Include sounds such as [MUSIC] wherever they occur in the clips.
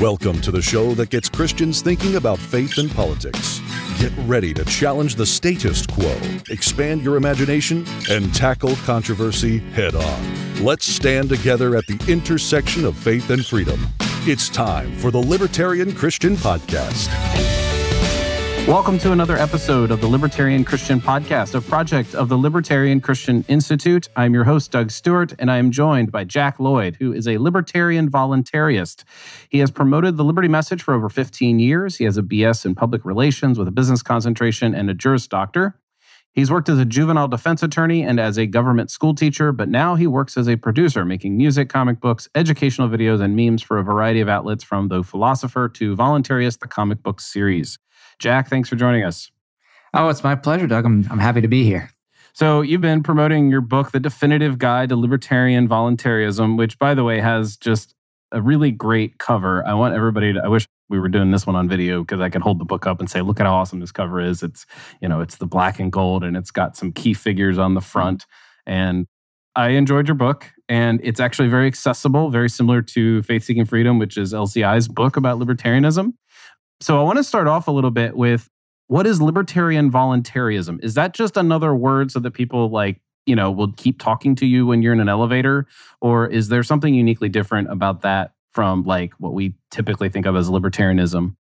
Welcome to the show that gets Christians thinking about faith and politics. Get ready to challenge the status quo, expand your imagination, and tackle controversy head on. Let's stand together at the intersection of faith and freedom. It's time for the Libertarian Christian Podcast. Welcome to another episode of the Libertarian Christian Podcast, a project of the Libertarian Christian Institute. I'm your host, Doug Stewart, and I am joined by Jack Lloyd, who is a libertarian voluntaryist. He has promoted the liberty message for over 15 years. He has a BS in public relations with a business concentration and a Juris Doctor. He's worked as a juvenile defense attorney and as a government school teacher, but now he works as a producer, making music, comic books, educational videos, and memes for a variety of outlets from The Philosopher to Voluntaryist, the comic book series. Jack, thanks for joining us. Oh, it's my pleasure, Doug. I'm, I'm happy to be here. So, you've been promoting your book, The Definitive Guide to Libertarian Voluntaryism, which, by the way, has just a really great cover. I want everybody to, I wish we were doing this one on video because I could hold the book up and say, look at how awesome this cover is. It's, you know, it's the black and gold and it's got some key figures on the front. And I enjoyed your book and it's actually very accessible, very similar to Faith Seeking Freedom, which is LCI's book about libertarianism. So I want to start off a little bit with what is libertarian voluntaryism? Is that just another word so that people like, you know, will keep talking to you when you're in an elevator? Or is there something uniquely different about that from like what we typically think of as libertarianism?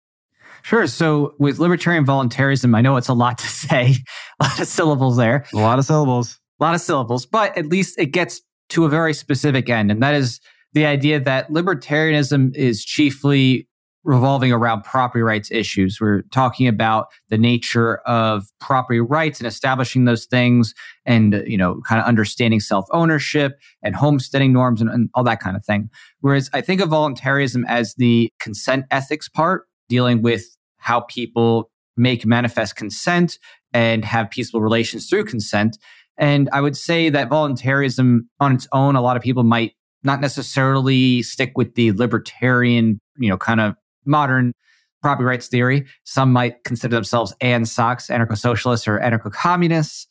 Sure. So with libertarian voluntaryism, I know it's a lot to [LAUGHS] say, a lot of syllables there. A lot of syllables. A lot of syllables, but at least it gets to a very specific end. And that is the idea that libertarianism is chiefly revolving around property rights issues. We're talking about the nature of property rights and establishing those things and, you know, kind of understanding self ownership and homesteading norms and, and, all that kind of thing. Whereas I think of voluntaryism as the consent ethics part, dealing with how people make manifest consent and have peaceful relations through consent. And I would say that voluntaryism on its own, a lot of people might not necessarily stick with the libertarian, you know, kind of modern property rights theory. Some might consider themselves ANSOCs, anarcho socialists, or anarcho communists,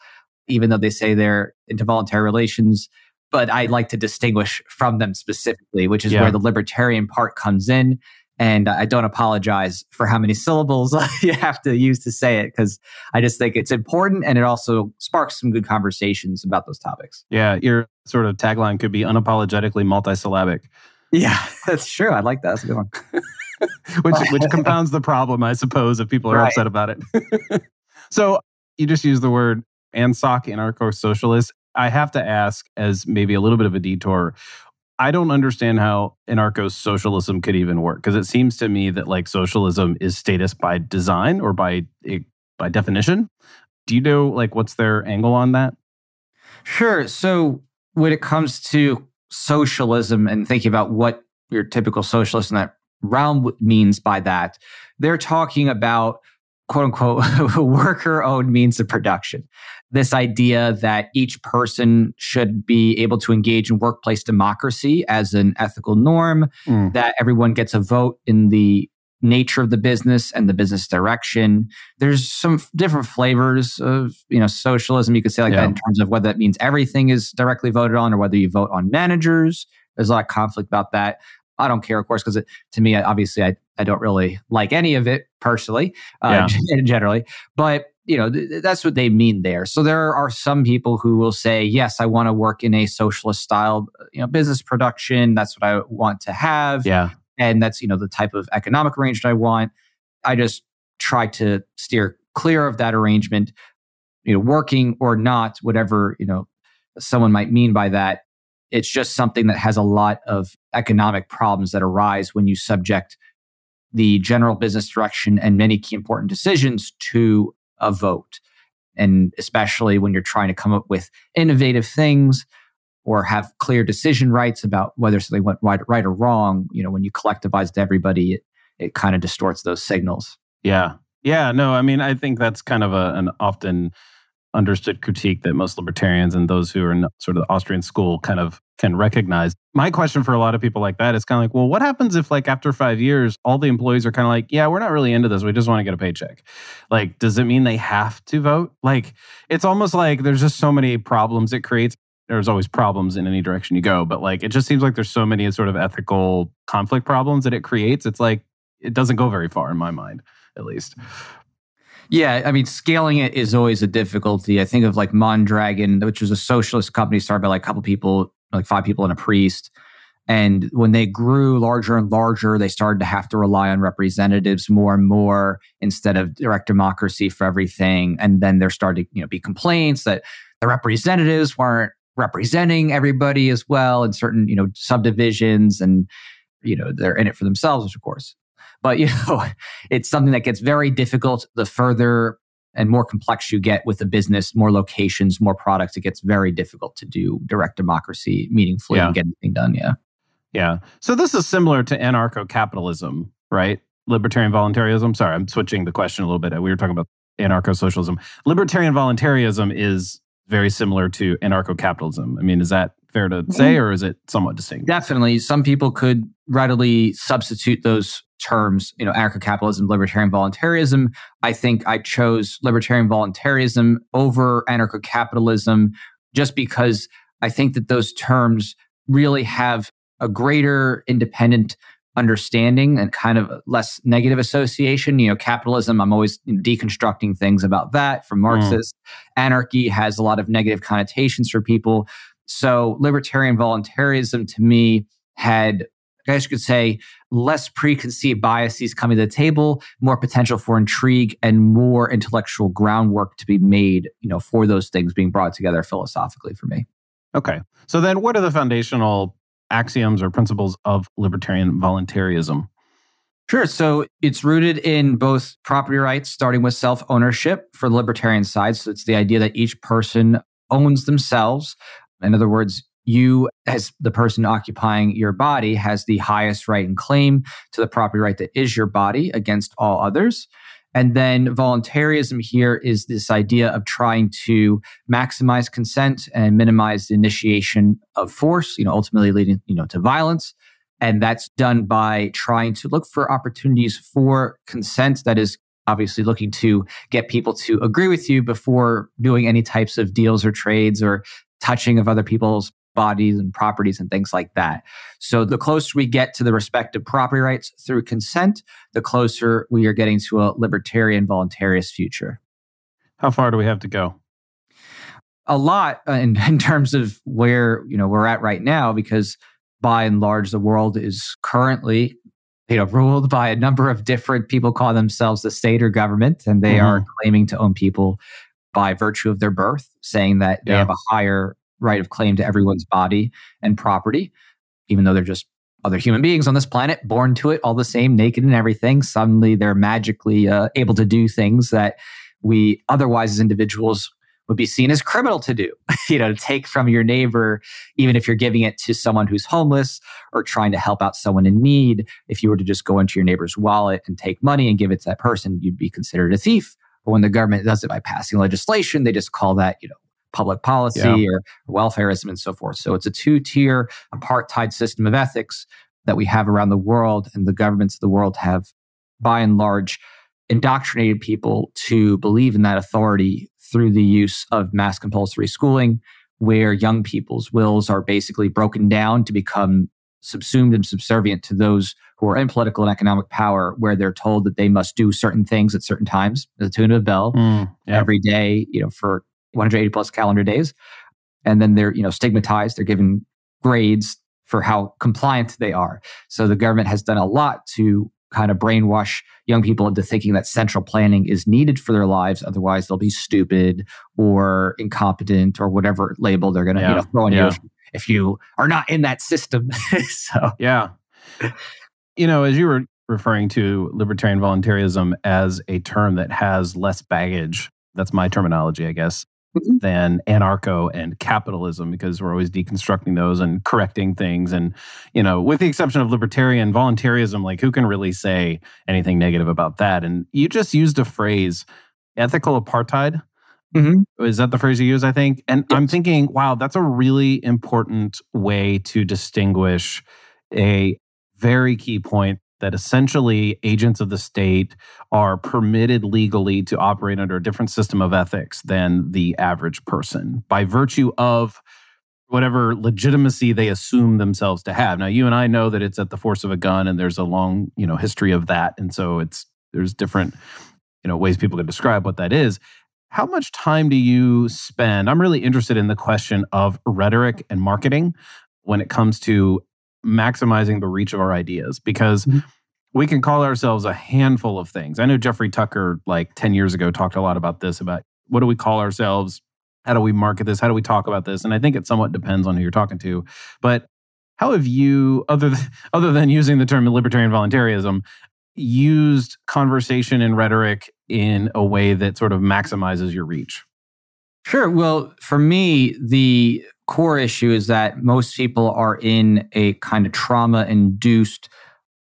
even though they say they're into voluntary relations. But I like to distinguish from them specifically, which is yeah. where the libertarian part comes in. And I don't apologize for how many [LAUGHS] syllables you have to use to say it because I just think it's important and it also sparks some good conversations about those topics. Yeah, your sort of tagline could be unapologetically multisyllabic. Yeah, [LAUGHS] that's true. I like that. That's a good one. [LAUGHS] [LAUGHS] which which compounds the problem, I suppose, if people are right. upset about it. [LAUGHS] so you just use the word ANSOC, anarcho-socialist. I have to ask, as maybe a little bit of a detour, I don't understand how anarcho socialism could even work because it seems to me that like socialism is statist by design or by eh, by definition. Do you know like what's their angle on that? Sure. So when it comes to socialism and thinking about what your typical socialist in that realm means by that, they're talking about quote unquote [LAUGHS] worker owned means of production. This idea that each person should be able to engage in workplace democracy as an ethical norm, mm. that everyone gets a vote in the nature of the business and the business direction. There's some different flavors of, you know, socialism. You could say like yeah. that in terms of whether that means everything is directly voted on or whether you vote on managers. There's a lot of conflict about that. I don't care, of course, because to me, obviously, I, I don't really like any of it personally, uh, yeah. [LAUGHS] generally. But you know, th- that's what they mean there. So there are some people who will say, yes, I want to work in a socialist style, you know, business production. That's what I want to have. Yeah. And that's, you know, the type of economic arrangement I want. I just try to steer clear of that arrangement, you know, working or not, whatever, you know, someone might mean by that. It's just something that has a lot of economic problems that arise when you subject the general business direction and many key important decisions to a vote. And especially when you're trying to come up with innovative things or have clear decision rights about whether something went right, right or wrong, you know, when you collectivize to everybody, it, it kind of distorts those signals. Yeah. Yeah. No, I mean, I think that's kind of a, an often understood critique that most libertarians and those who are in sort of the Austrian school kind of can recognize. My question for a lot of people like that is kind of like, well, what happens if like after five years, all the employees are kind of like, yeah, we're not really into this. We just want to get a paycheck. Like, does it mean they have to vote? Like, it's almost like there's just so many problems it creates. there's always problems in any direction you go, but like it just seems like there's so many sort of ethical conflict problems that it creates. It's like it doesn't go very far in my mind, at least. Yeah, I mean, scaling it is always a difficulty. I think of like Mondragon, which was a socialist company started by like a couple people, like five people and a priest. And when they grew larger and larger, they started to have to rely on representatives more and more instead of direct democracy for everything. And then there started to you know, be complaints that the representatives weren't representing everybody as well in certain you know subdivisions and you know they're in it for themselves of course but [LAUGHS] you know it's something that gets very difficult the further and more complex you get with the business more locations more products it gets very difficult to do direct democracy meaningfully yeah. and get anything done yeah yeah so this is similar to anarcho-capitalism right libertarian voluntaryism sorry i'm switching the question a little bit we were talking about anarcho-socialism libertarian voluntaryism is very similar to anarcho capitalism. I mean, is that fair to say, mm. or is it somewhat distinct? Definitely. Some people could readily substitute those terms, you know, anarcho capitalism, libertarian voluntaryism. I think I chose libertarian voluntaryism over anarcho capitalism just because I think that those terms really have a greater independent understanding and kind of less negative association. You know, capitalism, I'm always deconstructing things about that from hmm. Marxists. Mm. Anarchy has a lot of negative connotations for people. So libertarian voluntaryism to me had, guess you could say, less preconceived biases coming to the table, more potential for intrigue and more intellectual groundwork to be made, you know, for those things being brought together philosophically for me. Okay. So then what are the foundational axioms or principles of libertarian voluntaryism? Sure. So it's rooted in both property rights, starting with self ownership for the libertarian side. So it's the idea that each person owns themselves. In other words, you, as the person occupying your body, has the highest right and claim to the property right that is your body against all others. And then voluntaryism here is this idea of trying to maximize consent and minimize the initiation of force, you know, ultimately leading, you know, to violence. And that's done by trying to look for opportunities for consent that is obviously looking to get people to agree with you before doing any types of deals or trades or touching of other people's bodies and properties and things like that. So the closer we get to the respective property rights through consent, the closer we are getting to a libertarian voluntaryist future. How far do we have to go? A lot uh, in, [LAUGHS] in terms of where you know we're at right now, because by and large the world is currently you know [LAUGHS] ruled by a number of different people call themselves the state or government, and they mm-hmm. are claiming to own people by virtue of their birth, saying that they yeah. have a higher right of claim to everyone's body and property, even though they're just other human beings on this planet, born to it, all the same, naked and everything. Suddenly they're magically uh, able to do things that we otherwise as individuals would be seen as criminal to do. [LAUGHS] you know, to take from your neighbor, even if you're giving it to someone who's homeless or trying to help out someone in need. If you were to just go into your neighbor's wallet and take money and give it to that person, you'd be considered a thief. But when the government does it by passing legislation, they just call that, you know, public policy yeah. or welfareism and so forth. So it's a two tier apartheid system of ethics that we have around the world, and the governments of the world have, by and large, indoctrinated people to believe in that authority through the use of mass compulsory schooling, where young people's wills are basically broken down to become subsumed and subservient to those who are in political and economic power, where they're told that they must do certain things at certain times, the tune of a bell, mm, yeah. every day, you know, for 180 plus calendar days. And then they're, you know, stigmatized. They're given grades for how compliant they are. So the government has done a lot to kind of brainwash young people into thinking that central planning is needed for their lives. Otherwise, they'll be stupid or incompetent or whatever label they're going to yeah. you know, throw on yeah. you if, if you are not in that system. [LAUGHS] so yeah, you know, as you were referring to libertarian voluntaryism as a term that has less baggage. That's my terminology, I guess. Mm-hmm. than anarcho and capitalism because we're always deconstructing those and correcting things and you know with the exception of libertarian voluntaryism like who can really say anything negative about that and you just used a phrase ethical apartheid mm-hmm. is that the phrase you use i think and yes. i'm thinking wow that's a really important way to distinguish a very key point that essentially agents of the state are permitted legally to operate under a different system of ethics than the average person by virtue of whatever legitimacy they assume themselves to have. Now, you and I know that it's at the force of a gun and there's a long, you know, history of that. And so it's, there's different, you know, ways people can describe what that is. How much time do you spend? I'm really interested in the question of rhetoric and marketing when it comes to maximizing the reach of our ideas because mm-hmm. we can call ourselves a handful of things. I know Jeffrey Tucker, like 10 years ago, talked a lot about this about what do we call ourselves? How do we market this? How do we talk about this? And I think it somewhat depends on who you're talking to. But how have you, other than, [LAUGHS] other than using the term libertarian voluntaryism, used conversation and rhetoric in a way that sort of maximizes your reach? Sure. Well, for me, the core issue is that most people are in a kind of trauma induced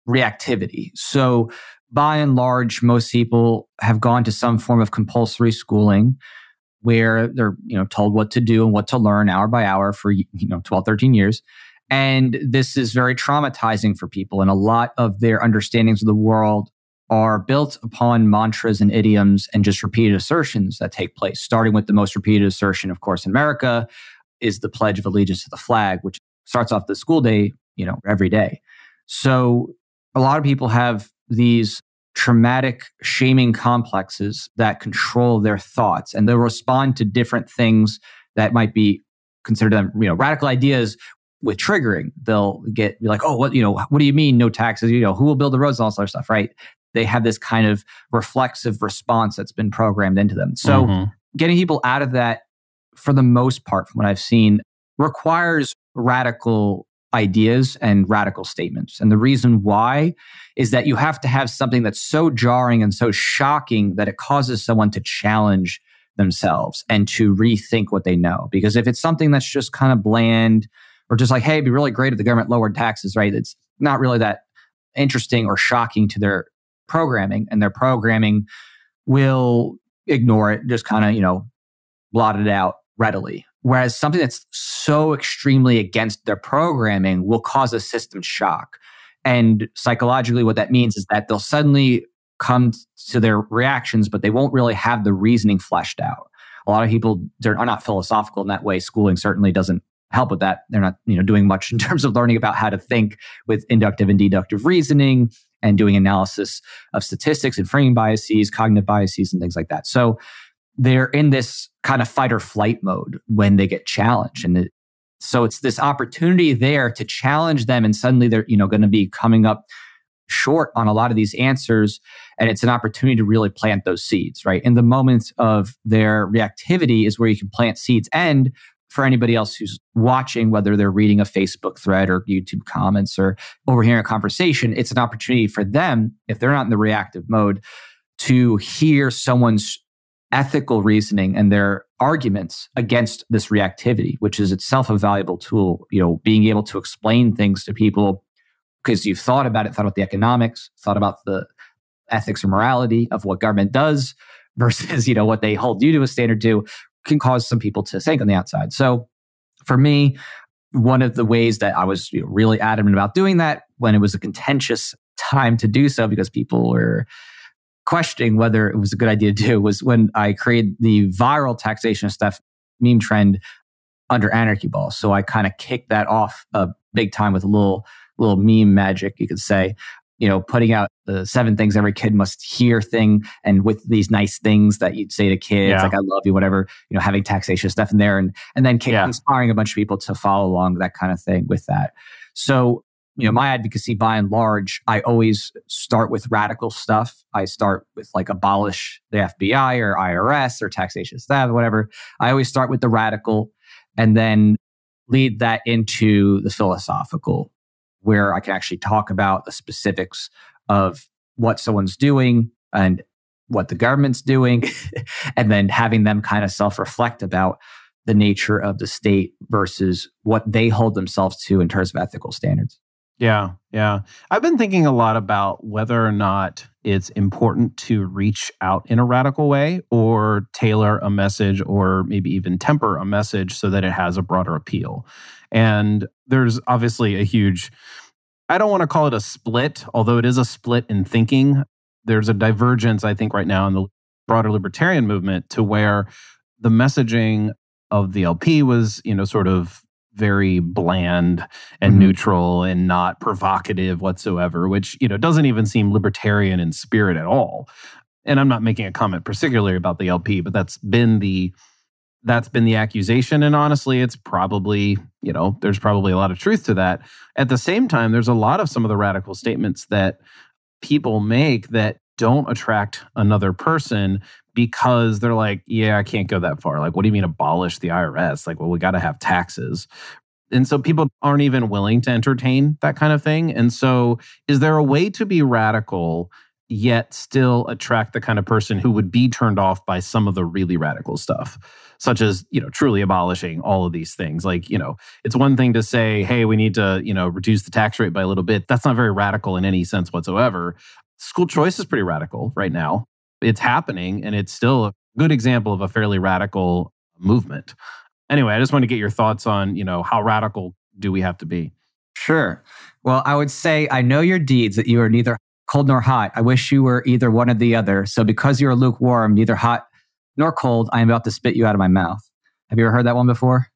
reactivity. So, by and large, most people have gone to some form of compulsory schooling where they're you know told what to do and what to learn hour by hour for you know 12 13 years and this is very traumatizing for people and a lot of their understandings of the world are built upon mantras and idioms and just repeated assertions that take place. Starting with the most repeated assertion of course in america is the pledge of allegiance to the flag which starts off the school day you know every day. So a lot of people have these traumatic shaming complexes that control their thoughts and they'll respond to different things that might be considered them you know radical ideas with triggering. They'll get be like oh what you know what do you mean? No taxes you know who will build the roads and all that stuff right they have this kind of reflexive response that's been programmed into them so mm-hmm. getting people out of that for the most part from what i've seen requires radical ideas and radical statements. And the reason why is that you have to have something that's so jarring and so shocking that it causes someone to challenge themselves and to rethink what they know. Because if it's something that's just kind of bland or just like, hey, it'd be really great if the government lowered taxes, right? It's not really that interesting or shocking to their programming, and their programming will ignore it, just kind of, you know, blot it out readily. Whereas something that's so extremely against their programming will cause a system shock. And psychologically, what that means is that they'll suddenly come to their reactions, but they won't really have the reasoning fleshed out. A lot of people are not philosophical in that way. Schooling certainly doesn't help with that. They're not, you know, doing much [LAUGHS] in terms of learning about how to think with inductive and deductive reasoning and doing analysis of statistics and framing biases, cognitive biases, and things like that. So they're in this kind of fight or flight mode when they get challenged. And it, so it's this opportunity there to challenge them. And suddenly they're, you know, going to be coming up short on a lot of these answers. And it's an opportunity to really plant those seeds, right? In the moments of their reactivity is where you can plant seeds. And for anybody else who's watching, whether they're reading a Facebook thread or YouTube comments or overhearing a conversation, it's an opportunity for them, if they're not in the reactive mode, to hear someone's ethical reasoning and their arguments against this reactivity, which is itself a valuable tool. You know, being able to explain things to people because you've thought about it, thought about the economics, thought about the ethics or morality of what government does versus, [LAUGHS] you know, what they hold you to a standard to can cause some people to sink on the outside. So for me, one of the ways that I was you know, really adamant about doing that when it was a contentious time to do so because people were questioning whether it was a good idea to do was when I created the viral taxation stuff meme trend under Anarchy Ball. So I kind of kicked that off a big time with a little little meme magic, you could say. You know, putting out the seven things every kid must hear thing, and with these nice things that you'd say to kids, yeah. like "I love you," whatever. You know, having taxation stuff in there, and and then yeah. inspiring a bunch of people to follow along that kind of thing with that. So you know, my advocacy by and large, I always start with radical stuff. I start with like abolish the FBI or IRS or taxation staff, whatever. I always start with the radical and then lead that into the philosophical, where I can actually talk about the specifics of what someone's doing and what the government's doing, [LAUGHS] and then having them kind of self reflect about the nature of the state versus what they hold themselves to in terms of ethical standards. Yeah, yeah. I've been thinking a lot about whether or not it's important to reach out in a radical way or tailor a message or maybe even temper a message so that it has a broader appeal. And there's obviously a huge, I don't want to call it a split, although it is a split in thinking. There's a divergence, I think, right now in the broader libertarian movement to where the messaging of the LP was, you know, sort of very bland and mm-hmm. neutral and not provocative whatsoever, which, you know, doesn't even seem libertarian in spirit at all. And I'm not making a comment particularly about the LP, but that's been the that's been the accusation and honestly it's probably you know there's probably a lot of truth to that at the same time there's a lot of some of the radical statements that people make that don't attract another person because they're like yeah i can't go that far. Like what do you mean abolish the irs like well we got to have taxes. And so people aren't even willing to entertain that kind of thing. And so is there a way to be radical yet still attract the kind of person who would be turned off by some of the really radical stuff such as you know truly abolishing all of these things? Like you know it's one thing to say hey we need to you know reduce the tax rate by a little bit. That's not very radical in any sense whatsoever school choice is pretty radical right now it's happening and it's still a good example of a fairly radical movement anyway i just want to get your thoughts on you know how radical do we have to be sure well i would say i know your deeds that you are neither cold nor hot. I wish you were either one or the other. So because you're lukewarm, neither hot nor cold, I am about to spit you out of my mouth. Have you ever heard that one before?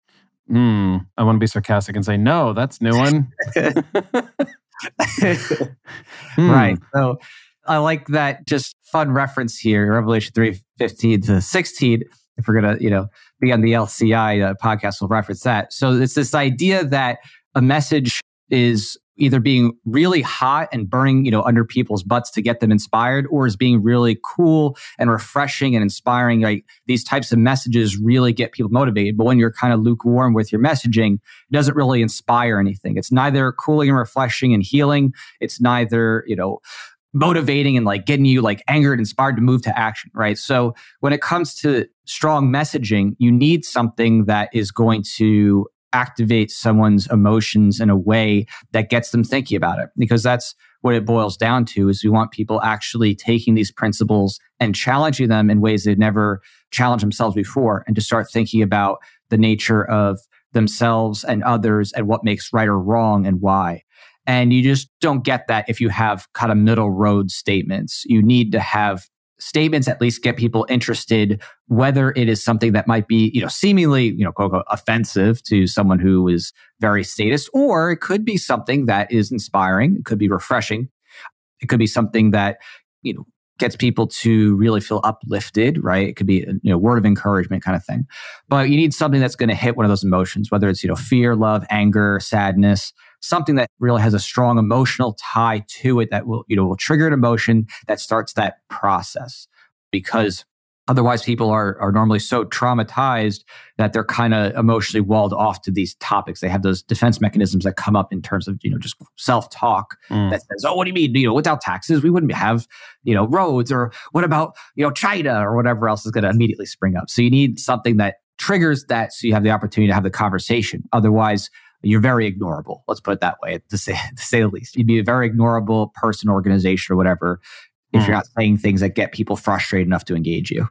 Hmm. I want to be sarcastic and say, no, that's new one. [LAUGHS] [LAUGHS] [LAUGHS] [LAUGHS] hmm. Right. So I like that just fun reference here, Revelation 3 15 to 16. If we're going to, you know, be on the LCI uh, podcast, we'll reference that. So it's this idea that a message is either being really hot and burning, you know, under people's butts to get them inspired, or is being really cool and refreshing and inspiring. Like these types of messages really get people motivated. But when you're kind of lukewarm with your messaging, it doesn't really inspire anything. It's neither cooling and refreshing and healing. It's neither, you know, motivating and like getting you like angered, inspired to move to action, right? So when it comes to strong messaging, you need something that is going to activate someone's emotions in a way that gets them thinking about it because that's what it boils down to is we want people actually taking these principles and challenging them in ways they've never challenged themselves before and to start thinking about the nature of themselves and others and what makes right or wrong and why. And you just don't get that if you have kind of middle road statements. You need to have statements at least get people interested whether it is something that might be you know seemingly you know quote offensive to someone who is very statist or it could be something that is inspiring it could be refreshing it could be something that you know gets people to really feel uplifted right? It could be a you know word of encouragement kind of thing. But you need something that's going to hit one of those emotions whether it's you know fear love anger sadness something that really has a strong emotional tie to it that will, you know, will trigger an emotion that starts that process. Because otherwise people are, are normally so traumatized that they're kind of emotionally walled off to these topics they have those defense mechanisms that come up in terms of you know just self-talk mm. that says oh what do you mean you know without taxes we wouldn't have you know roads or what about you know china or whatever else is going to immediately spring up so you need something that triggers that so you have the opportunity to have the conversation otherwise you're very ignorable. Let's put it that way, to say [LAUGHS] to say the least. You'd be a very ignorable person, organization, or whatever if mm. you're not saying things that get people frustrated enough to engage you.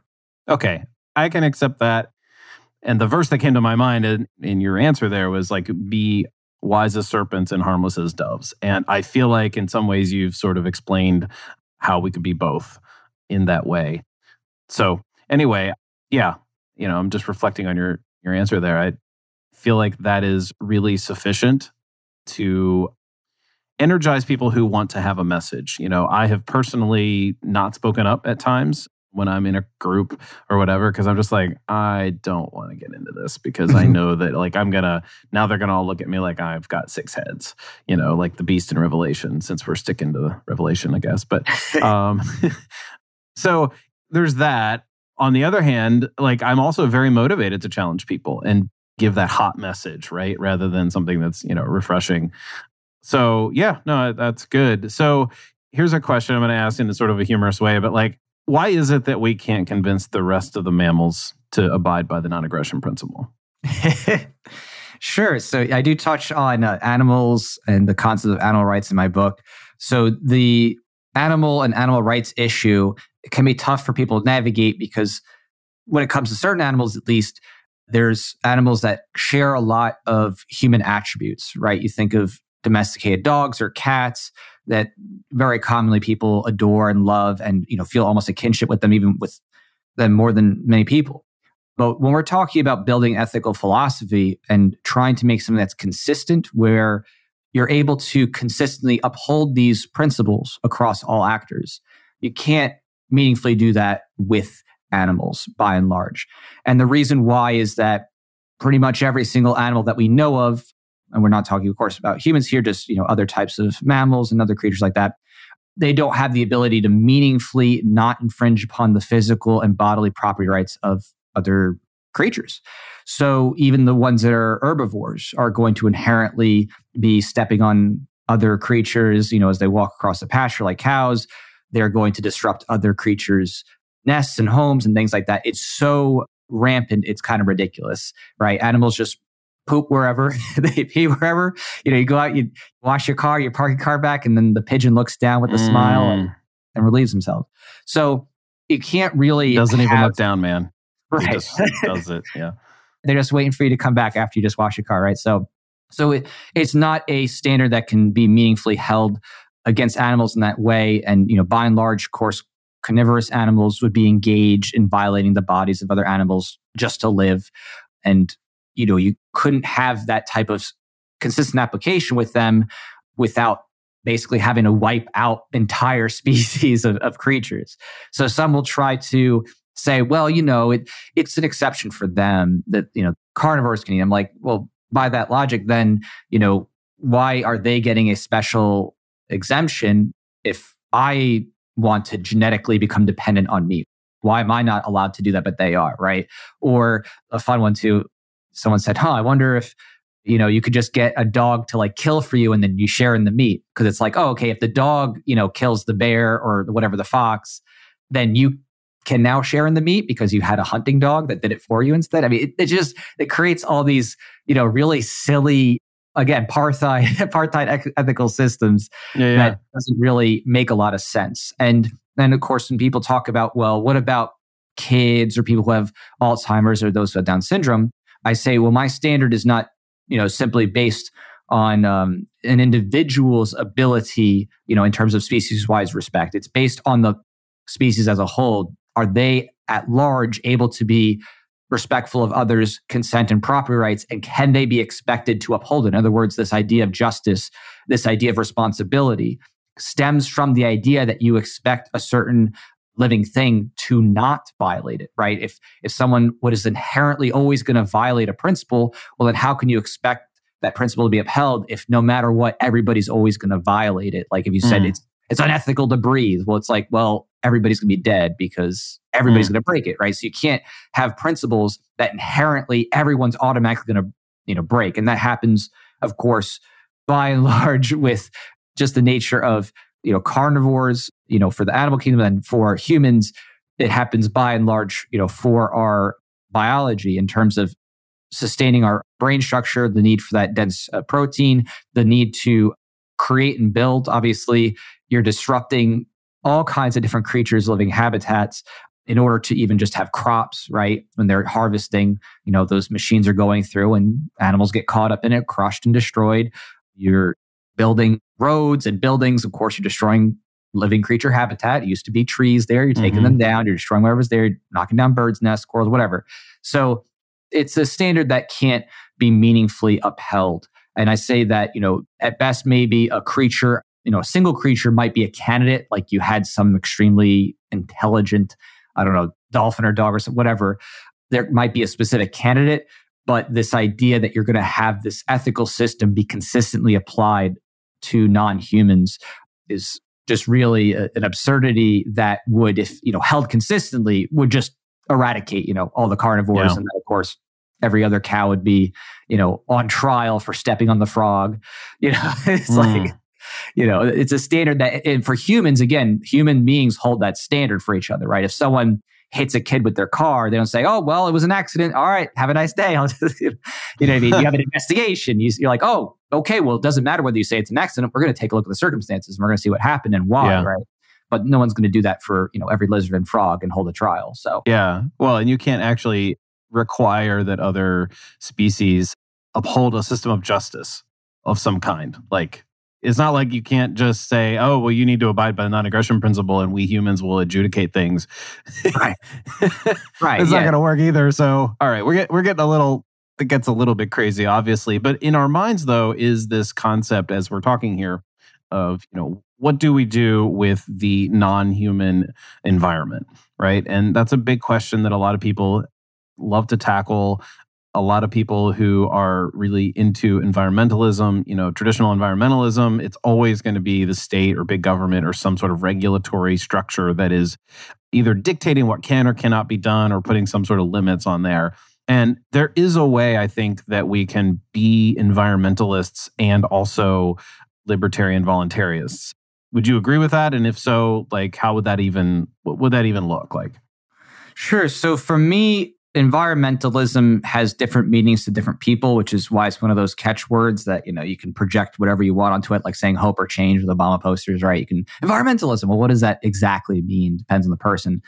Okay, I can accept that. And the verse that came to my mind in, in your answer there was like, "Be wise as serpents and harmless as doves." And I feel like in some ways you've sort of explained how we could be both in that way. So anyway, yeah, you know, I'm just reflecting on your your answer there. I feel like that is really sufficient to energize people who want to have a message. You know, I have personally not spoken up at times when I'm in a group or whatever because I'm just like I don't want to get into this because I mm-hmm. know that like I'm gonna now they're gonna all look at me like I've got six heads, you know, like the beast in Revelation. Since we're sticking to the Revelation, I guess. But [LAUGHS] um, [LAUGHS] so there's that. On the other hand, like I'm also very motivated to challenge people and give that hot message, right? Rather than something that's, you know, refreshing. So, yeah, no, that's good. So, here's a question I'm going to ask in a sort of a humorous way, but like, why is it that we can't convince the rest of the mammals to abide by the non aggression principle? [LAUGHS] sure. So, I do touch on uh, animals and the concept of animal rights in my book. So, the animal and animal rights issue can be tough for people to navigate because when it comes to certain animals, at least, there's animals that share a lot of human attributes, right? You think of domesticated dogs or cats that very commonly people adore and love and you know feel almost a kinship with them even with them more than many people But when we're talking about building ethical philosophy and trying to make something that's consistent, where you're able to consistently uphold these principles across all actors, you can't meaningfully do that with animals by and large. And the reason why is that pretty much every single animal that we know of, and we're not talking, of course, about humans here, just you know, other types of mammals and other creatures like that, they don't have the ability to meaningfully not infringe upon the physical and bodily property rights of other creatures. So even the ones that are herbivores are going to inherently be stepping on other creatures, you know, as they walk across the pasture like cows, they're going to disrupt other creatures' nests and homes and things like that. It's so rampant, it's kind of ridiculous, right? Animals just poop wherever, [LAUGHS] they pee wherever. You know, you go out, you wash your car, you park your car back, and then the pigeon looks down with a mm. smile and, and relieves himself. So you can't really doesn't have, even look down, man. [LAUGHS] Right. He just does it. Yeah. [LAUGHS] They're just waiting for you to come back after you just wash your car, right? So so it, it's not a standard that can be meaningfully held against animals in that way. And, you know, by and large, of course, carnivorous animals would be engaged in violating the bodies of other animals just to live. And, you know, you couldn't have that type of consistent application with them without basically having to wipe out [LAUGHS] entire species of, of creatures. So some will try to say, well, you know, it, it's an exception for them that, you know, carnivores can eat. I'm like, well, by that logic, then, you know, why are they getting a special exemption if I want to genetically become dependent on meat? Why am I not allowed to do that, but they are, right? Or a fun one too. Someone said, huh, I wonder if, you know, you could just get a dog to like kill for you and then you share in the meat. Cause it's like, oh, okay, if the dog, you know, kills the bear or whatever the fox, then you can now share in the meat because you had a hunting dog that did it for you instead. I mean, it, it just, it creates all these, you know, really silly again, apartheid, apartheid [LAUGHS] ethical systems yeah, yeah. that doesn't really make a lot of sense. And then, of course, when people talk about, well, what about kids or people who have Alzheimer's or those who have Down syndrome? I say, well, my standard is not, you know, simply based on um, an individual's ability, you know, in terms of species-wise respect. It's based on the species as a whole. Are they at large able to be respectful of others' consent and property rights? And can they be expected to uphold it? In other words, this idea of justice, this idea of responsibility stems from the idea that you expect a certain living thing to not violate it, right? If if someone what is inherently always going to violate a principle, well then how can you expect that principle to be upheld if no matter what everybody's always going to violate it? Like if you said mm. it's it's unethical to breathe, well it's like, well, everybody's going to be dead because everybody's mm. going to break it, right? So you can't have principles that inherently everyone's automatically going to, you know, break. And that happens, of course, by and [LAUGHS] large with just the nature of, you know, carnivores, you know, for the animal kingdom and for humans, it happens by and large, you know, for our biology in terms of sustaining our brain structure, the need for that dense uh, protein, the need to create and build. Obviously, you're disrupting all kinds of different creatures living habitats in order to even just have crops, right? When they're harvesting, you know, those machines are going through and animals get caught up in it, crushed and destroyed. You're building roads and buildings. Of course, you're destroying living creature habitat. It used to be trees there. You're taking mm-hmm. them down. You're destroying whatever's there, knocking down birds' nests, squirrels, whatever. So it's a standard that can't be meaningfully upheld. And I say that, you know, at best, maybe a creature, you know, a single creature might be a candidate, like you had some extremely intelligent I don't know, dolphin or dog or whatever, there might be a specific candidate. But this idea that you're going to have this ethical system be consistently applied to non humans is just really a, an absurdity that would, if you know, held consistently, would just eradicate, you know, all the carnivores, yeah. and then, of course, every other cow would be, you know, on trial for stepping on the frog. [LAUGHS] You know, it's mm. like you know, it's a standard that, and for humans, again, human beings hold that standard for each other, right? If someone hits a kid with their car, they don't say, "Oh, well, it was an accident. All right, have a nice day." [LAUGHS] you know what I mean? You have an investigation. You, are like, "Oh, okay. Well, it doesn't matter whether you say it's an accident. We're going to take a look at the circumstances. and We're going to see what happened and why." Yeah. Right? But no one's going to do that for you know every lizard and frog and hold a trial. So yeah, well, and you can't actually require that other species uphold a system of justice of some kind. Like It's not like you can't just say, "Oh, well, you need to abide by the non-aggression principle, and we humans will adjudicate things." Right, [LAUGHS] right. it's yeah. not going to work either. So, all right, we're get, we're getting a little. It gets a little bit crazy, obviously, but in our minds, though, is this concept as we're talking here of you know what do we do with the non-human environment, right? And that's a big question that a lot of people love to tackle a lot of people who are really into environmentalism, you know, traditional environmentalism, it's always going to be the state or big government or some sort of regulatory structure that is either dictating what can or cannot be done or putting some sort of limits on there. And there is a way, I think, that we can be environmentalists and also libertarian voluntaryists. Would you agree with that? And if so, like, how would that even, what would that even look like? Sure. So for me, environmentalism has different meanings to different people, which is why it's one of those catchwords that, you know, you can project whatever you want onto it, like saying hope or change with Obama posters, right? You can environmentalism. Well, what does that exactly mean? Depends on the person.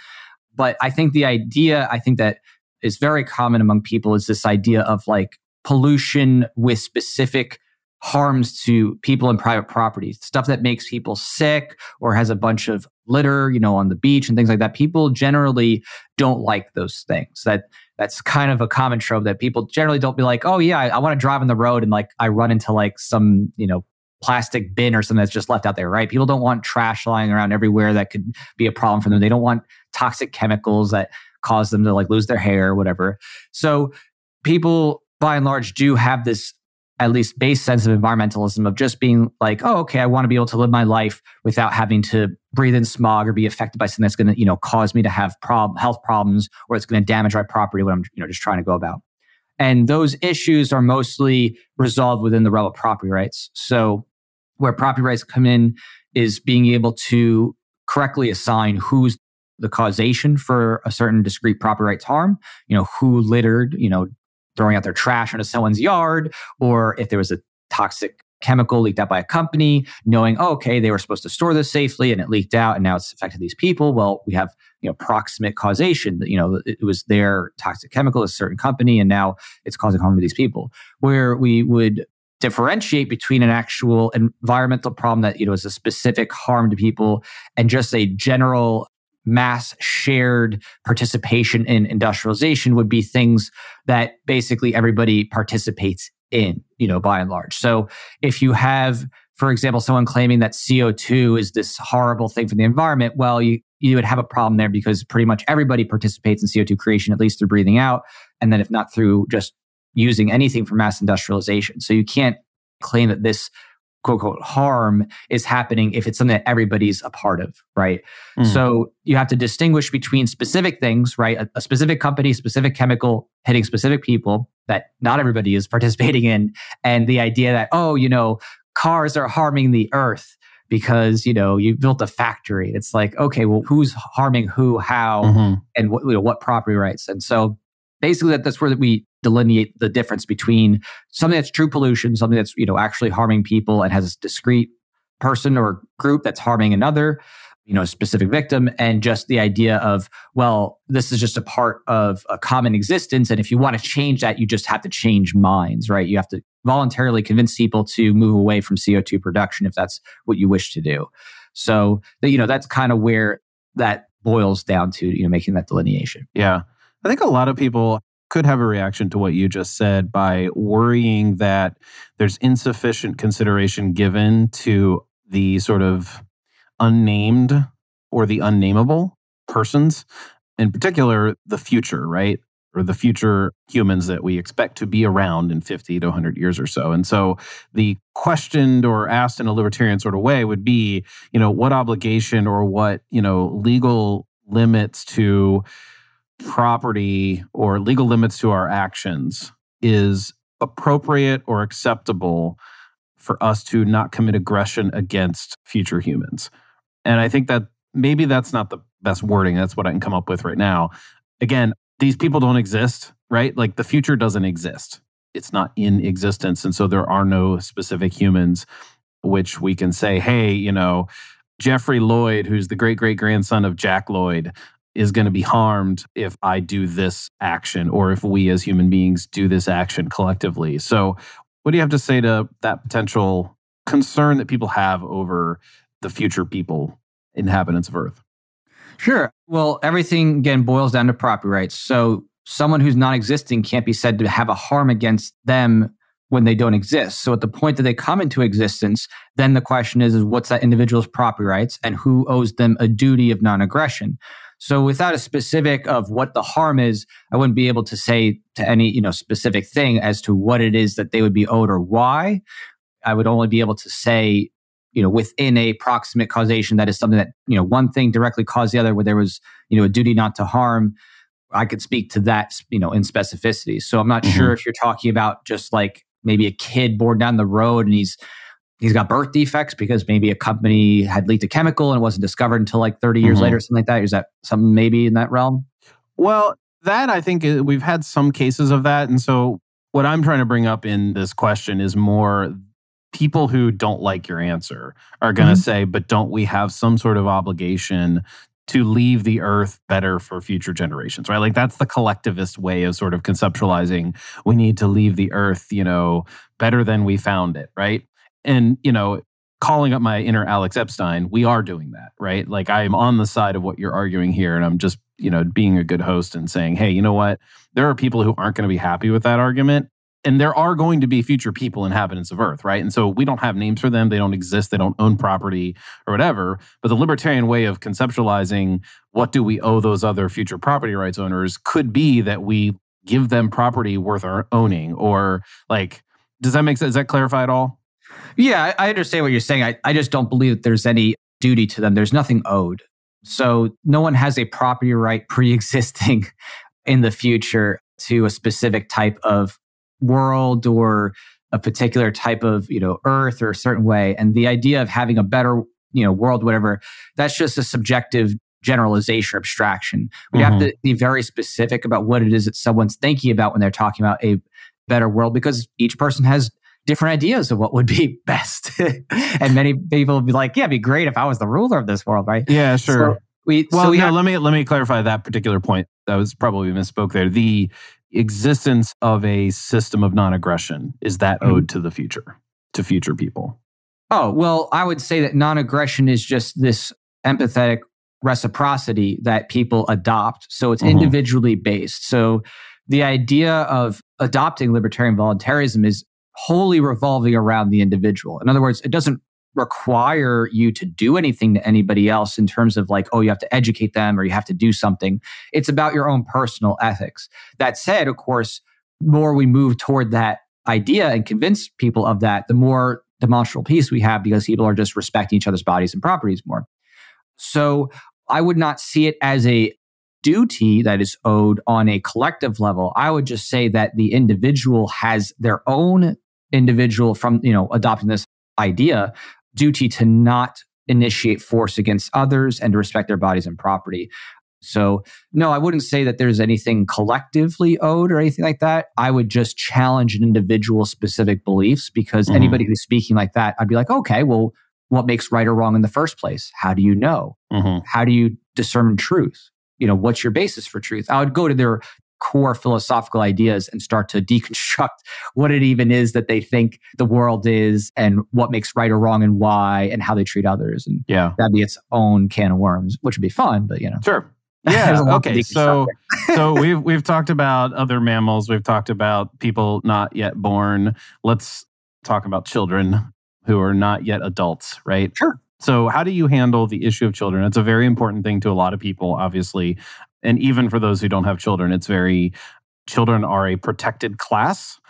But I think the idea, I think that is very common among people is this idea of like pollution with specific harms to people and private property, stuff that makes people sick or has a bunch of litter, you know, on the beach and things like that. People generally don't like those things. That that's kind of a common trope that people generally don't be like, oh yeah, I, I want to drive on the road and like I run into like some, you know, plastic bin or something that's just left out there, right? People don't want trash lying around everywhere that could be a problem for them. They don't want toxic chemicals that cause them to like lose their hair or whatever. So people by and large do have this at least base sense of environmentalism of just being like, oh, okay, I want to be able to live my life without having to breathe in smog or be affected by something that's going to, you know, cause me to have health problems or it's going to damage my property when I'm, you know, just trying to go about. And those issues are mostly resolved within the realm of property rights. So where property rights come in is being able to correctly assign who's the causation for a certain discrete property rights harm, you know, who littered, you know, throwing out their trash into someone's yard, or if there was a toxic chemical leaked out by a company, knowing, oh, okay, they were supposed to store this safely and it leaked out and now it's affected these people. Well, we have, you know, proximate causation. You know, it was their toxic chemical, a certain company, and now it's causing harm to these people. Where we would differentiate between an actual environmental problem that, you know, is a specific harm to people and just a general mass shared participation in industrialization would be things that basically everybody participates in, you know, by and large. So if you have, for example, someone claiming that CO2 is this horrible thing for the environment, well, you, you would have a problem there because pretty much everybody participates in CO2 creation, at least through breathing out. And then if not through just using anything for mass industrialization. So you can't claim that this quote unquote harm is happening if it's something that everybody's a part of, right? Mm. So you have to distinguish between specific things, right? A, a, specific company, specific chemical hitting specific people that not everybody is [LAUGHS] participating in, and the idea that, oh, you know, cars are harming the earth because you know you built a factory it's like okay well who's harming who how mm-hmm. and what, you know, what property rights and so basically that, that's where we delineate the difference between something that's true pollution, something that's, you know, actually harming people and has a discrete person or group that's harming another, you know, a specific victim, and just the idea of, well, this is just a part of a common existence. And if you want to change that, you just have to change minds, right? You have to voluntarily convince people to move away from CO2 production if that's what you wish to do. So, that you know, that's kind of where that boils down to, you know, making that delineation. Yeah. I think a lot of people could have a reaction to what you just said by worrying that there's insufficient consideration given to the sort of unnamed or the unnameable persons, in particular, the future, right? Or the future humans that we expect to be around in 50 to 100 years or so. And so the questioned or asked in a libertarian sort of way would be, you know, what obligation or what, you know, legal limits to property or legal limits to our actions is appropriate or acceptable for us to not commit aggression against future humans. And I think that maybe that's not the best wording. That's what I can come up with right now. Again, these people don't exist, right? Like the future doesn't exist. It's not in existence. And so there are no specific humans which we can say, hey, you know, Jeffrey Lloyd, who's the great great grandson of Jack Lloyd, is going to be harmed if I do this action or if we as human beings do this action collectively. So, what do you have to say to that potential concern that people have over the future people, inhabitants of Earth? Sure. Well, everything again boils down to property rights. So someone who's non existing can't be said to have a harm against them when they don't exist. So at the point that they come into existence, then the question is, is what's that individual's property rights and who owes them a duty of non aggression? So without a specific of what the harm is, I wouldn't be able to say to any, you know, specific thing as to what it is that they would be owed or why. I would only be able to say, you know, within a proximate causation that is something that, you know, one thing directly caused the other where there was, you know, a duty not to harm. I could speak to that, you know, in specificity. So I'm not mm-hmm. sure if you're talking about just like maybe a kid born down the road and he's he's got birth defects because maybe a company had leaked a chemical and it wasn't discovered until like 30 years mm-hmm. later, something like that. Is that something maybe in that realm? Well, that I think we've had some cases of that. And so what I'm trying to bring up in this question is more people who don't like your answer are going to mm-hmm. say, but don't we have some sort of obligation to leave the earth better for future generations, right? Like that's the collectivist way of sort of conceptualizing we need to leave the earth, you know, better than we found it, right? And, you know, calling up my inner Alex Epstein, we are doing that, right? Like I am on the side of what you're arguing here and I'm just, you know, being a good host and saying, "Hey, you know what? There are people who aren't going to be happy with that argument and there are going to be future people inhabitants of earth right? And so we don't have names for them. They don't exist. They don't own property or whatever. But the libertarian way of conceptualizing what do we owe those other future property rights owners could be that we give them property worth our owning or like does that make sense? Does that clarify at all yeah i understand what you're saying. I, I just don't believe that there's any duty to them. There's nothing owed. So no one has a property right [LAUGHS] pre-existing in the future to a specific type of world or a particular type of you know earth or a certain way. And the idea of having a better you know world whatever that's just a subjective generalization or abstraction. We mm-hmm. have to be very specific about what it is that someone's thinking about when they're talking about a better world because each person has different ideas of what would be [LAUGHS] best and many people would be like yeah it'd be great if i was the ruler of this world right yeah sure so we, well, so we no, have, let me let me clarify that particular point. That was probably misspoke there. The existence of a system of non-aggression is that mm-hmm. owed to the future to future people oh well i would say that non-aggression is just this empathetic reciprocity that people adopt so it's mm-hmm. individually based so the idea of adopting libertarian voluntaryism is wholly revolving around the individual in other words it doesn't require you to do anything to anybody else in terms of like, oh, you have to educate them or you have to do something. It's about your own personal ethics. That said, of course, more we move toward that idea and convince people of that, the more demonstrable peace we have because people are just respecting each other's bodies and properties more. So I would not see it as a duty that is owed on a collective level. I would just say that the individual has their own individual from, you know, adopting this idea duty to not initiate force against others and to respect their bodies and property. So, no, I wouldn't say that there's anything collectively owed or anything like that. I would just challenge an individual specific beliefs because mm-hmm. anybody who's speaking like that, I'd be like, okay, well, what makes right or wrong in the first place? How do you know? Mm-hmm. How do you discern truth? You know, what's your basis for truth? I would go to their core philosophical ideas and start to [LAUGHS] deconstruct what it even is that they think the world is and what makes right or wrong and why and how they treat others. And yeah, that'd be its own can of worms, which would be fun, but you know. Sure. [LAUGHS] Yeah. okay. So, [LAUGHS] so we've we've talked about other mammals. We've talked about people not yet born. Let's talk about children who are not yet adults, right? Sure. So, how do you handle the issue of children? It's a very important thing to a lot of people, obviously and even for those who don't have children, it's very children are a protected class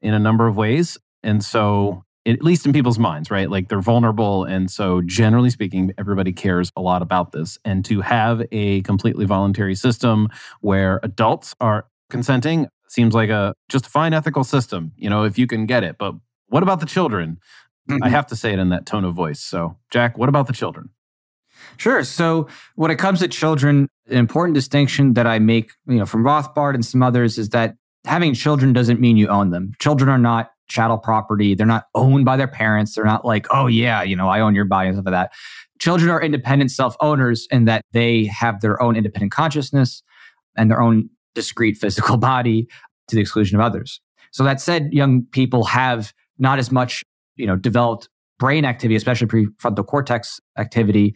in a number of ways. And so, at least in people's minds, right? Like they're vulnerable. And so, generally speaking, everybody cares a lot about this. And to have a completely voluntary system where adults are consenting seems like a just a fine ethical system, you know, if you can get it. But what about the children? Mm-hmm. I have to say it in that tone of voice. So, Jack, what about the children? Sure. So when it comes to children, an important distinction that I make, you know, from Rothbard and some others is that having children doesn't mean you own them. Children are not chattel property. They're not owned by their parents. They're not like, oh yeah, you know, I own your body and stuff like that. Children are independent self-owners in that they have their own independent consciousness and their own discrete physical [LAUGHS] body to the exclusion of others. So that said, young people have not as much, you know, developed brain activity, especially prefrontal cortex activity,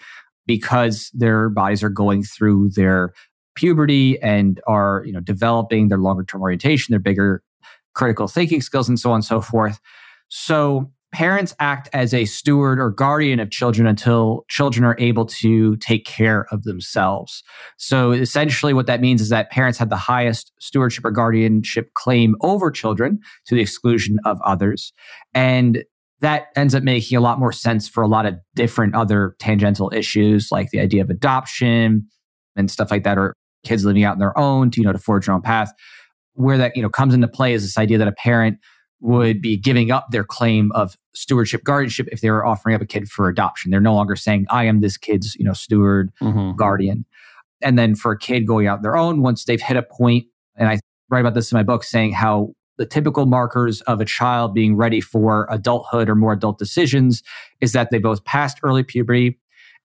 because their bodies are going through their puberty and are you know developing their longer term orientation, their bigger critical thinking skills, and so on and so forth. So parents act as a steward or guardian of children until children are able to take care of themselves. So essentially, what that means is that parents have the highest stewardship or guardianship claim over children to the exclusion of others. And that ends up making a lot more sense for a lot of different other tangential issues, like the idea of adoption and stuff like that, or kids living out on their own to, you know, to forge their own path. Where that, you know, comes into play is this idea that a parent would be giving up their claim of stewardship guardianship if they were offering up a kid for adoption. They're no longer saying, I am this kid's, you know, steward, mm-hmm. guardian. And then for a kid going out on their own, once they've hit a point, and I write about this in my book, saying how the typical markers of a child being ready for adulthood or more adult decisions is that they both passed early puberty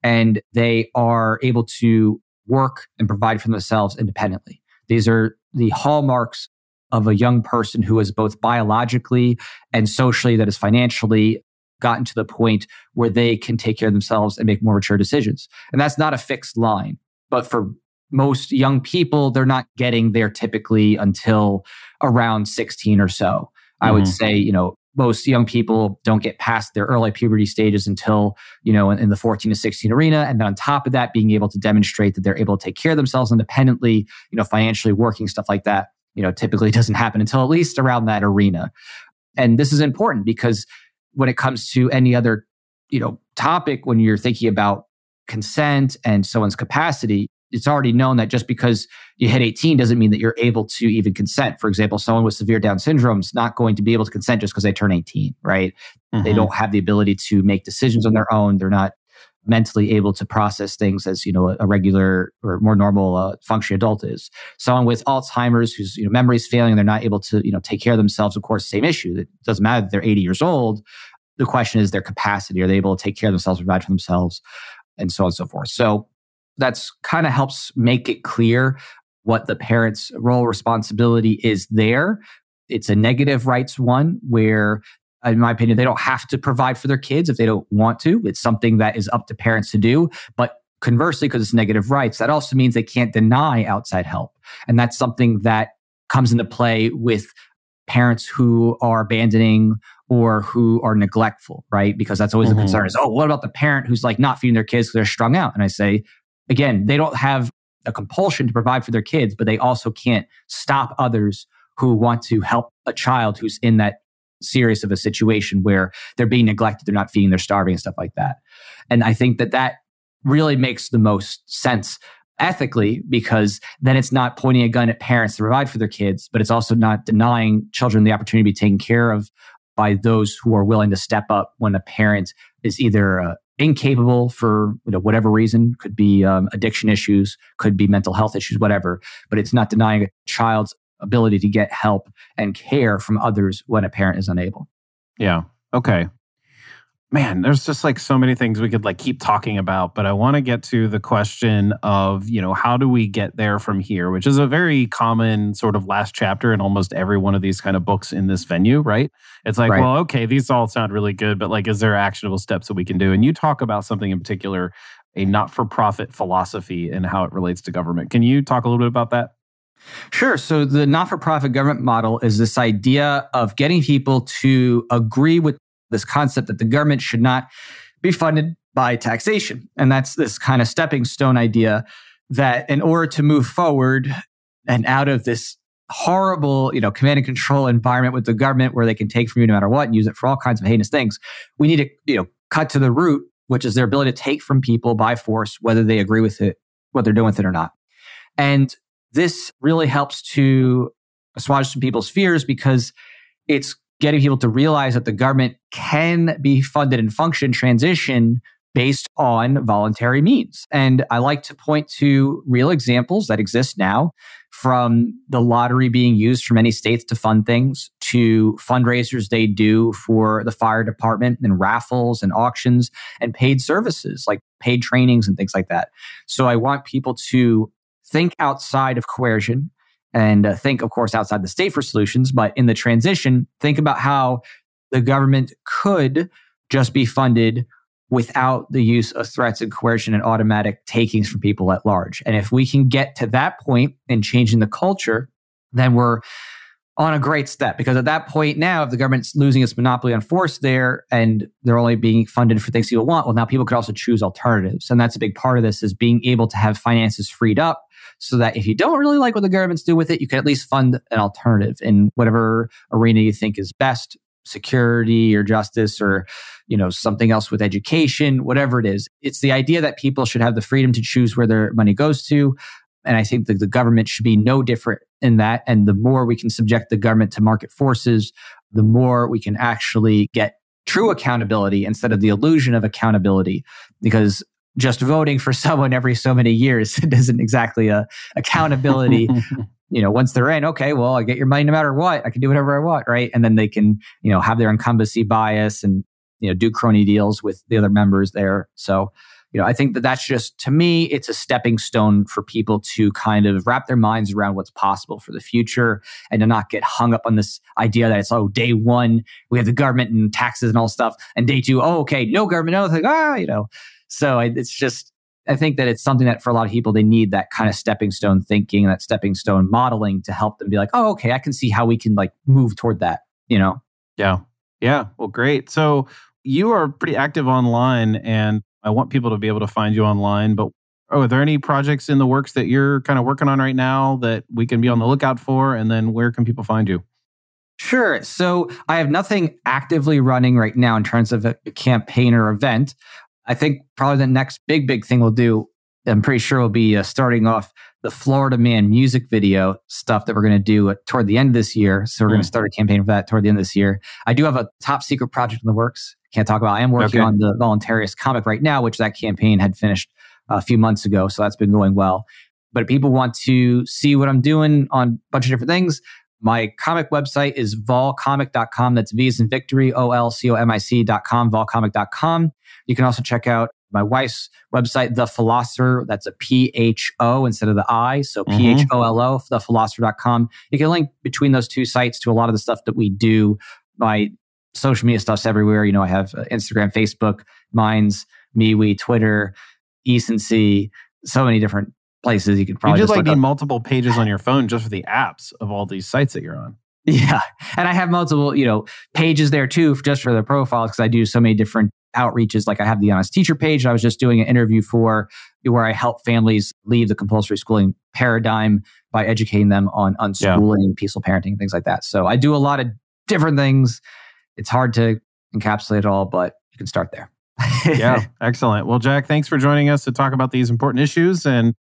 and they are able to work and provide for themselves independently. These are the hallmarks of a young person who is both biologically and socially, that is financially gotten to the point where they can take care of themselves and make more mature decisions. And that's not a fixed line. But for most young people, they're not getting there typically until around 16 or so. Mm-hmm. I would mm-hmm. say, you know, most young people don't get past their early puberty stages until, you know, in, in, the 14 to 16 arena. And then on top of that, being able to demonstrate that they're able to take care of themselves independently, you know, financially working, stuff like that you know, typically [LAUGHS] doesn't happen until at least around that arena. And this is important because when it comes to any other, you know, topic, when you're thinking about consent and someone's capacity, it's already known that just because you hit 18 doesn't mean that you're able to even consent. For example, someone with severe Down syndrome is not going to be able to consent just because they turn 18, right? Mm-hmm. They don't have the ability to make decisions on their own. They're not mentally able to process things as you know a regular or more normal uh, functioning adult is. Someone with Alzheimer's whose you know memory is failing, they're not able to you know take care of themselves. Of course, same issue. It doesn't matter that they're 80 years old. The question is their capacity. Are they able to take care of themselves, provide for themselves, and so on and so forth. So that's kind of helps make it clear what the parent's role responsibility is there. It's a negative rights one where in my opinion, they don't have to provide for their kids if they don't want to. It's something that is up to parents to do. But conversely, because it's negative rights, that also means they can't deny outside help. And that's something that comes into play with parents who are abandoning or who are neglectful, right? Because that's always mm-hmm. the concern is, oh, what about the parent who's like not feeding their kids because they're strung out? And I say, again, they don't have a compulsion to provide for their kids, but they also can't stop others who want to help a child who's in that serious of a situation where they're being neglected, they're not feeding, they're starving and stuff like that. And I think that that really makes the most sense ethically because then it's not pointing a gun at parents to provide for their kids, but it's also not denying children the opportunity to be taken care of by those who are willing to step up when a parent is either uh, incapable for you know, whatever reason could be um, addiction issues could be mental health issues whatever but it's not denying a child's ability to get help and care from others when a parent is unable. Yeah. Okay. Man, there's just like so many things we could like keep talking about, but I want to get to the question of, you know, how do we get there from here, which is a very common sort of last chapter in almost every one of these kind of books in this venue, right? It's like, right. well, okay, these all sound really good, but like, is there actionable steps that we can do? And you talk about something in particular, a not for profit philosophy and how it relates to government. Can you talk a little bit about that? Sure. So the not for profit government model is this idea of getting people to agree with this concept that the government should not be funded by taxation. And that's this kind of stepping stone idea that in order to move forward and out of this horrible, you know, command and control environment with the government where they can take from you no matter what and use it for all kinds of heinous things, we need to, you know, cut to the root, which is their ability to take from people by force, whether they agree with it, what they're doing with it or not. And this really helps to assuage some people's fears because it's getting people to realize that the government can be funded and function transition based on voluntary means. And I like to point to real examples that exist now from the lottery being used for many states to fund things to fundraisers they do for the fire department and raffles and auctions and paid services like paid trainings and things like that. So I want people to think outside of coercion and uh, think, of course, outside the state for solutions. But in the transition, think about how the government could just be funded without the use of threats and coercion and automatic takings from people at large. And if we can get to that point in changing the culture, then we're on a great step because at that point now, if the government's losing its monopoly on force there and they're only being funded for things people want, well, now people could also choose alternatives. And that's a big part of this is being able to have finances freed up so that if you don't really like what the government's do with it, you can at least fund an alternative in whatever arena you think is best security or justice or you know something else with education whatever it is it's the idea that people should have the freedom to choose where their money goes to and I think that the government should be no different in that. And the more we can subject the government to market forces, the more we can actually get true accountability instead of the illusion of accountability. Because just voting for [LAUGHS] someone every so many years isn't exactly a accountability. [LAUGHS] you know, once they're in, okay, well, I get your money no matter what. I can do whatever I want, right? And then they can, you know, have their incumbency bias and you know do crony deals with the other members there. So you know, I think that that's just, to me, it's a stepping stone for people to kind of wrap their minds around what's possible for the future and to not get hung up on this idea that it's, oh, day one, we have the government and taxes and all stuff. And day two, oh, okay, no government, no, like, ah, you know. So it's just, I think that it's something that for a lot of people, they need that kind of stepping stone thinking, that stepping stone modeling to help them be like, oh, okay, I can see how we can like move toward that, you know? Yeah. Yeah. Well, great. So you are pretty active online and I want people to be able to find you online. But oh, are there any projects in the works that you're kind of working on right now that we can be on the lookout for? And then where can people find you? Sure. So I have nothing actively running right now in terms of a campaign or event. I think probably the next big, big thing we'll do, I'm pretty sure we'll be uh, starting off the Florida Man music video stuff that we're going to do toward the end of this year. So we're mm. going to start a campaign for that toward the end of this year. I do have a top secret project in the works can't talk about. I am working okay. on the Voluntaryist comic right now, which that campaign had finished a few months ago. So that's been going well. But if people want to see what I'm doing on a bunch of different things, my comic website is volcomic.com. That's V as in victory, O L C O M I C.com, volcomic.com. You can also check out my wife's website, The Pholosopher. That's a P H O instead of the I. So mm-hmm. P H O L O, thepholosopher.com. You can link between those two sites to a lot of the stuff that we do. My social media stuff's everywhere. You know, I have uh, Instagram, Facebook, Minds, MeWe, Twitter, Ecency, so many different places you could probably you just, just like need multiple pages on your phone just for the apps of all these sites that you're on. Yeah. And I have multiple, you know, pages there too, just for the profiles, because I do so many different outreaches. Like I have the Honest Teacher page. I was just doing an interview for where I help families leave the compulsory schooling paradigm by educating them on unschooling, yeah. peaceful parenting, things like that. So I do a lot of different things it's hard to encapsulate it all, but you can start there. yeah, [LAUGHS] excellent. Well, Jack, thanks for joining us to talk about these important issues, and